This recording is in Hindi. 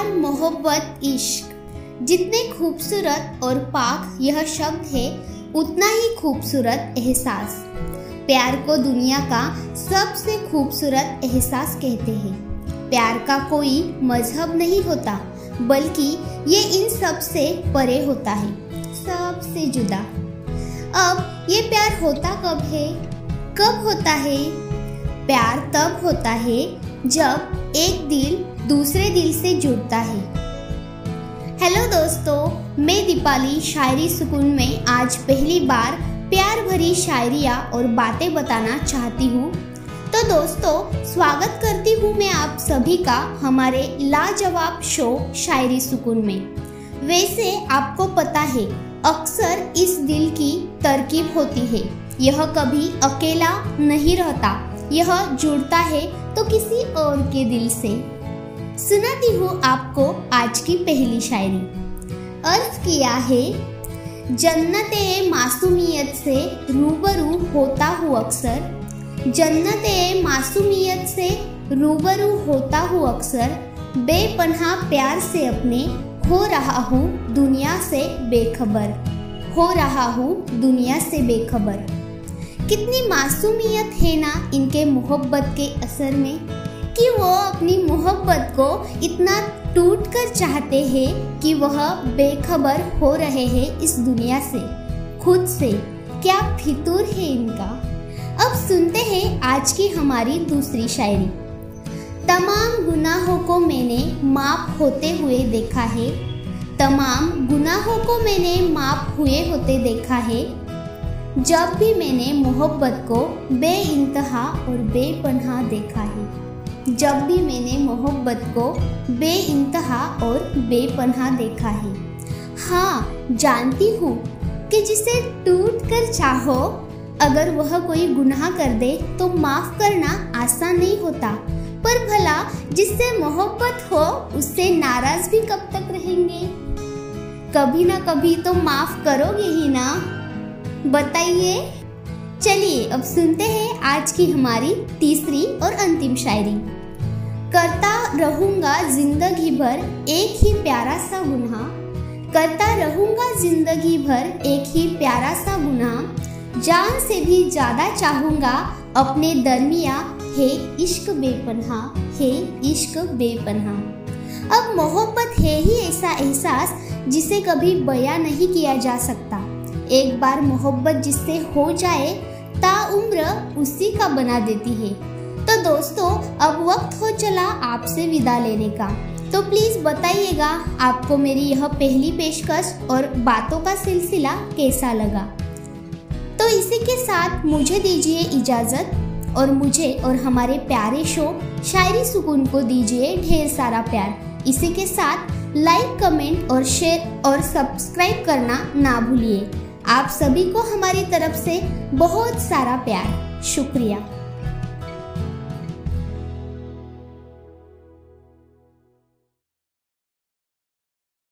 प्यार, मोहब्बत, इश्क। जितने खूबसूरत और पाक यह शब्द है, उतना ही खूबसूरत एहसास। प्यार को दुनिया का सबसे खूबसूरत एहसास कहते हैं। प्यार का कोई मज़हब नहीं होता, बल्कि ये इन सबसे परे होता है, सबसे जुदा। अब ये प्यार होता कब है? कब होता है? प्यार तब होता है जब एक दिल दूसरे दिल से जुड़ता है। हेलो दोस्तों, मैं दीपाली शायरी सुकून में आज पहली बार प्यार भरी शायरिया और बातें बताना चाहती हूँ। तो दोस्तों, स्वागत करती हूँ मैं आप सभी का हमारे लाजवाब शो शायरी सुकून में। वैसे आपको पता है, अक्सर इस दिल की तरकीब होती है। यह कभी अकेला नहीं रहता, यह जुड़ता है तो किसी और के दिल से। सुनाती हूँ आपको आज की पहली शायरी। अर्ज़ किया है, जन्नत मासूमियत से रूबरू होता हूँ अक्सर। जन्नत मासूमियत से रूबरू होता हूँ अक्सर। बेपन्हा प्यार से अपने हो रहा हूँ दुनिया से बेखबर। हो रहा हूँ दुनिया से बेखबर। कितनी मासूमियत है ना इनके मोहब्बत के असर में। कि वो अपनी मोहब्बत को इतना टूट कर चाहते हैं कि वह बेखबर हो रहे हैं इस दुनिया से, खुद से, क्या फितूर है इनका? अब सुनते हैं आज की हमारी दूसरी शायरी। तमाम गुनाहों को मैंने माफ़ होते हुए देखा है। तमाम गुनाहों को मैंने माफ़ हुए होते देखा है। जब भी मैंने मोहब्बत को बे और बेपनाह देखा है जब भी मैंने मोहब्बत को बे और बेपनाह देखा है। हाँ जानती हूँ कि जिसे टूट कर चाहो, अगर वह कोई गुनाह कर दे तो माफ़ करना आसान नहीं होता। पर भला जिससे मोहब्बत हो, उससे नाराज़ भी कब तक रहेंगे? कभी ना कभी तो माफ़ करोगे ही ना। बताइए चलिए अब सुनते हैं आज की हमारी तीसरी और अंतिम शायरी। करता रहूँगा ज़िंदगी भर एक ही प्यारा सा गुनाह। करता रहूँगा ज़िंदगी भर एक ही प्यारा सा गुनाह। जान से भी ज़्यादा चाहूँगा अपने दरमिया, है इश्क बेपनहा, है इश्क बेपन्हा। अब मोहब्बत है ही ऐसा एहसास जिसे कभी बयां नहीं किया जा सकता। एक बार मोहब्बत जिससे हो जाए ताउम्र उसी का बना देती है। तो दोस्तों, अब वक्त हो चला आपसे विदा लेने का। तो प्लीज़ बताइएगा, आपको मेरी यह पहली पेशकश और बातों का सिलसिला कैसा लगा? तो इसी के साथ मुझे दीजिए इजाज़त और मुझे और हमारे प्यारे शो शायरी सुकून को दीजिए ढेर सारा प्यार। इसी के साथ लाइक कमेंट और शेयर और सब्सक्राइब करना ना भूलिए। आप सभी को हमारी तरफ़ से बहुत सारा प्यार। शुक्रिया।